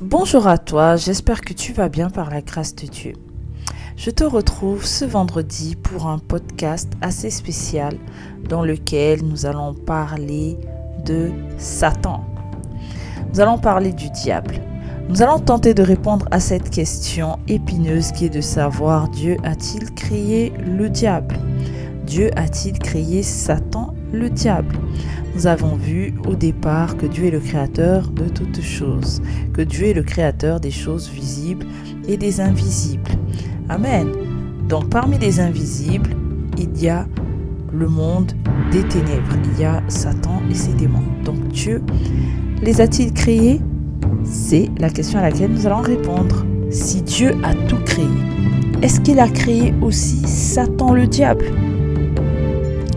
Bonjour à toi, j'espère que tu vas bien par la grâce de Dieu. Je te retrouve ce vendredi pour un podcast assez spécial dans lequel nous allons parler de Satan. Nous allons parler du diable. Nous allons tenter de répondre à cette question épineuse qui est de savoir Dieu a-t-il créé le diable? Dieu a-t-il créé Satan, le diable? Nous avons vu au départ que Dieu est le créateur de toutes choses, que Dieu est le créateur des choses visibles et des invisibles. Amen. Donc parmi les invisibles, il y a le monde des ténèbres, il y a Satan et ses démons. Donc Dieu les a-t-il créés? C'est la question à laquelle nous allons répondre. Si Dieu a tout créé, est-ce qu'il a créé aussi Satan le diable?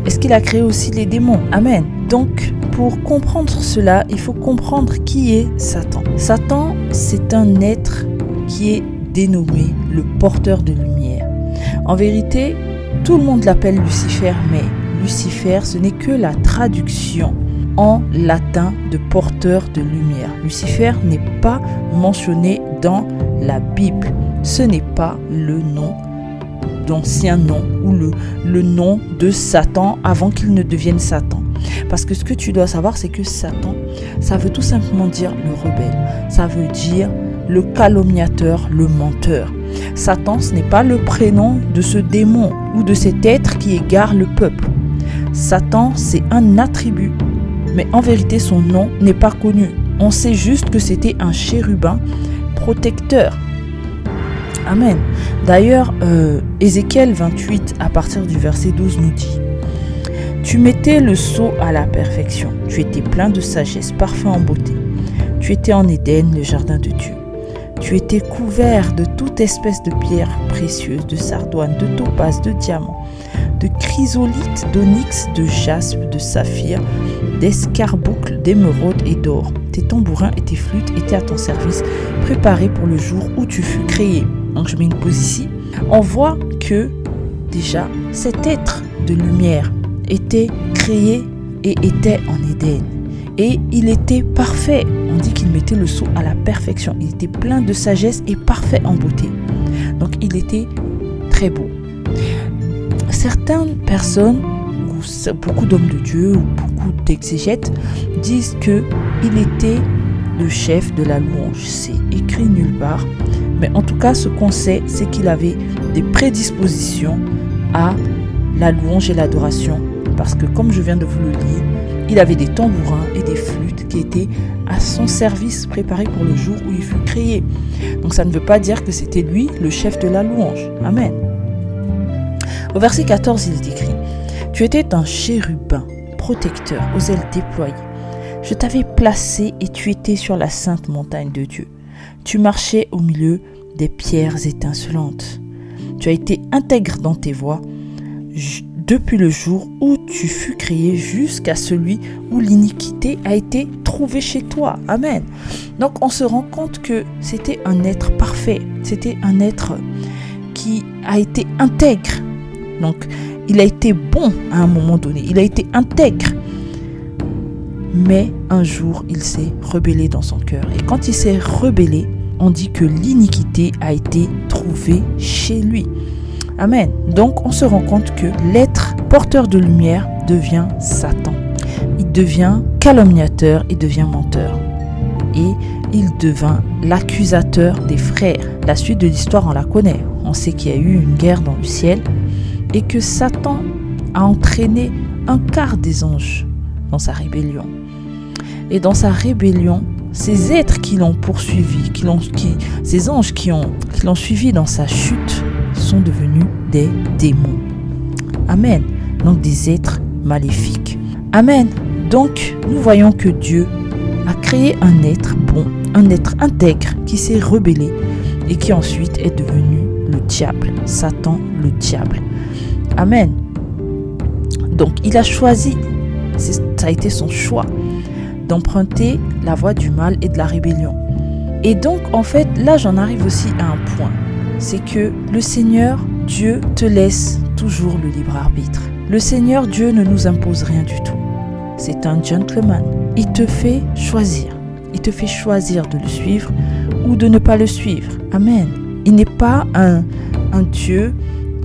Est-ce qu'il a créé aussi les démons? Amen. Donc, pour comprendre cela, il faut comprendre qui est Satan. Satan, c'est un être qui est dénommé le porteur de lumière. En vérité, tout le monde l'appelle Lucifer, mais Lucifer, ce n'est que la traduction en latin de porteur de lumière. Lucifer n'est pas mentionné dans la Bible. Ce n'est pas le nom d'ancien nom ou le, le nom de Satan avant qu'il ne devienne Satan. Parce que ce que tu dois savoir, c'est que Satan, ça veut tout simplement dire le rebelle. Ça veut dire le calomniateur, le menteur. Satan, ce n'est pas le prénom de ce démon ou de cet être qui égare le peuple. Satan, c'est un attribut, mais en vérité, son nom n'est pas connu. On sait juste que c'était un chérubin protecteur. Amen. D'ailleurs, euh, Ézéchiel 28, à partir du verset 12, nous dit tu mettais le sceau à la perfection. Tu étais plein de sagesse, parfait en beauté. Tu étais en Éden, le jardin de Dieu. Tu étais couvert de toute espèce de pierres précieuses, de sardoine, de topaz, de diamants, de chrysolites, d'onyx, de jaspe, de saphir, d'escarboucles, d'émeraude et d'or. Tes tambourins et tes flûtes étaient à ton service, préparés pour le jour où tu fus créé. Donc je mets une pause ici. On voit que déjà cet être de lumière était créé et était en Éden. Et il était parfait. On dit qu'il mettait le sceau à la perfection. Il était plein de sagesse et parfait en beauté. Donc il était très beau. Certaines personnes, ou beaucoup d'hommes de Dieu, ou beaucoup d'exégètes, disent que il était le chef de la louange. C'est écrit nulle part. Mais en tout cas, ce qu'on sait, c'est qu'il avait des prédispositions à la louange et l'adoration parce que comme je viens de vous le dire, il avait des tambourins et des flûtes qui étaient à son service préparés pour le jour où il fut créé. Donc ça ne veut pas dire que c'était lui le chef de la louange. Amen. Au verset 14, il est Tu étais un chérubin, protecteur, aux ailes déployées. Je t'avais placé et tu étais sur la sainte montagne de Dieu. Tu marchais au milieu des pierres étincelantes. Tu as été intègre dans tes voies depuis le jour où tu fus créé jusqu'à celui où l'iniquité a été trouvée chez toi. Amen. Donc on se rend compte que c'était un être parfait, c'était un être qui a été intègre. Donc il a été bon à un moment donné, il a été intègre. Mais un jour, il s'est rebellé dans son cœur. Et quand il s'est rebellé, on dit que l'iniquité a été trouvée chez lui. Amen. Donc on se rend compte que l'être porteur de lumière devient Satan. Il devient calomniateur, il devient menteur. Et il devint l'accusateur des frères. La suite de l'histoire, on la connaît. On sait qu'il y a eu une guerre dans le ciel et que Satan a entraîné un quart des anges dans sa rébellion. Et dans sa rébellion, ces êtres qui l'ont poursuivi, ces anges qui, ont, qui l'ont suivi dans sa chute, sont devenus des démons. Amen. Donc des êtres maléfiques. Amen. Donc nous voyons que Dieu a créé un être bon, un être intègre qui s'est rebellé et qui ensuite est devenu le diable, Satan le diable. Amen. Donc il a choisi, ça a été son choix, d'emprunter la voie du mal et de la rébellion. Et donc en fait là j'en arrive aussi à un point c'est que le Seigneur Dieu te laisse toujours le libre arbitre. Le Seigneur Dieu ne nous impose rien du tout. C'est un gentleman. Il te fait choisir. Il te fait choisir de le suivre ou de ne pas le suivre. Amen. Il n'est pas un, un Dieu,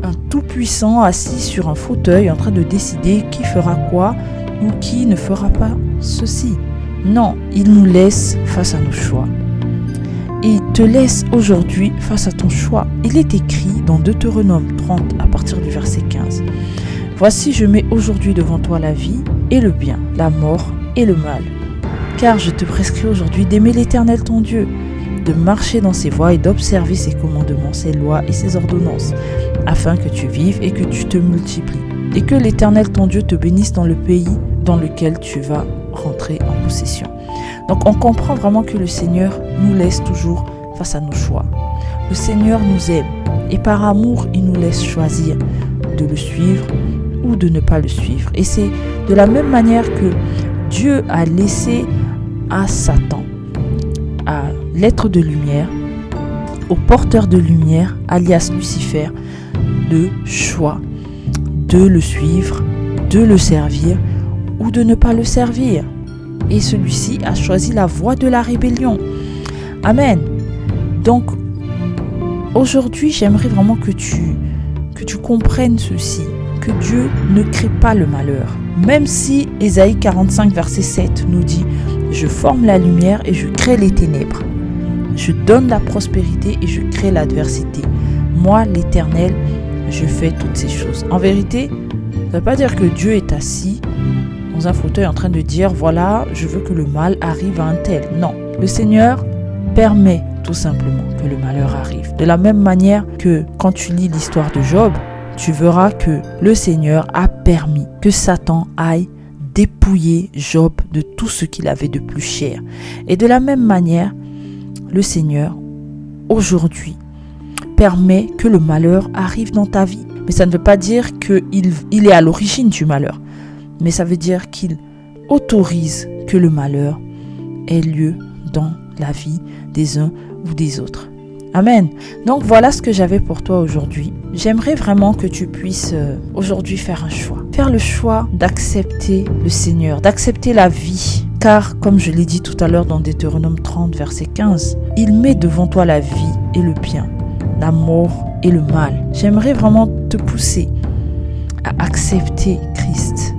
un tout-puissant assis sur un fauteuil en train de décider qui fera quoi ou qui ne fera pas ceci. Non, il nous laisse face à nos choix. Il te laisse aujourd'hui face à ton choix. Il est écrit dans Deutéronome 30 à partir du verset 15. Voici, je mets aujourd'hui devant toi la vie et le bien, la mort et le mal. Car je te prescris aujourd'hui d'aimer l'Éternel ton Dieu, de marcher dans ses voies et d'observer ses commandements, ses lois et ses ordonnances, afin que tu vives et que tu te multiplies, et que l'Éternel ton Dieu te bénisse dans le pays dans lequel tu vas rentrer en possession. Donc on comprend vraiment que le Seigneur nous laisse toujours face à nos choix. Le Seigneur nous aime et par amour, il nous laisse choisir de le suivre ou de ne pas le suivre. Et c'est de la même manière que Dieu a laissé à Satan, à l'être de lumière, au porteur de lumière, alias Lucifer, le choix de le suivre, de le servir ou de ne pas le servir. Et celui-ci a choisi la voie de la rébellion. Amen. Donc, aujourd'hui, j'aimerais vraiment que tu, que tu comprennes ceci que Dieu ne crée pas le malheur. Même si Ésaïe 45, verset 7 nous dit, je forme la lumière et je crée les ténèbres. Je donne la prospérité et je crée l'adversité. Moi, l'Éternel, je fais toutes ces choses. En vérité, ça ne veut pas dire que Dieu est assis dans un fauteuil en train de dire, voilà, je veux que le mal arrive à un tel. Non, le Seigneur permet tout simplement que le malheur arrive. De la même manière que quand tu lis l'histoire de Job, tu verras que le Seigneur a permis que Satan aille dépouiller Job de tout ce qu'il avait de plus cher. Et de la même manière, le Seigneur, aujourd'hui, permet que le malheur arrive dans ta vie. Mais ça ne veut pas dire qu'il il est à l'origine du malheur. Mais ça veut dire qu'il autorise que le malheur ait lieu dans la vie des uns ou des autres. Amen. Donc voilà ce que j'avais pour toi aujourd'hui. J'aimerais vraiment que tu puisses euh, aujourd'hui faire un choix. Faire le choix d'accepter le Seigneur, d'accepter la vie. Car, comme je l'ai dit tout à l'heure dans Deutéronome 30, verset 15, il met devant toi la vie et le bien, la mort et le mal. J'aimerais vraiment te pousser à accepter Christ,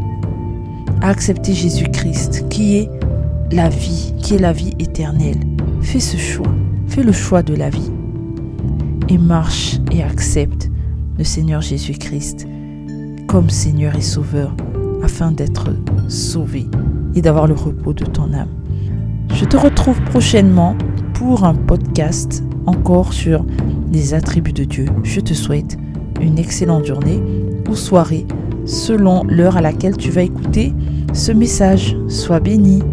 accepter Jésus-Christ, qui est la vie, qui est la vie éternelle. Fais ce choix, fais le choix de la vie et marche et accepte le Seigneur Jésus-Christ comme Seigneur et Sauveur afin d'être sauvé et d'avoir le repos de ton âme. Je te retrouve prochainement pour un podcast encore sur les attributs de Dieu. Je te souhaite une excellente journée ou soirée selon l'heure à laquelle tu vas écouter ce message. Sois béni.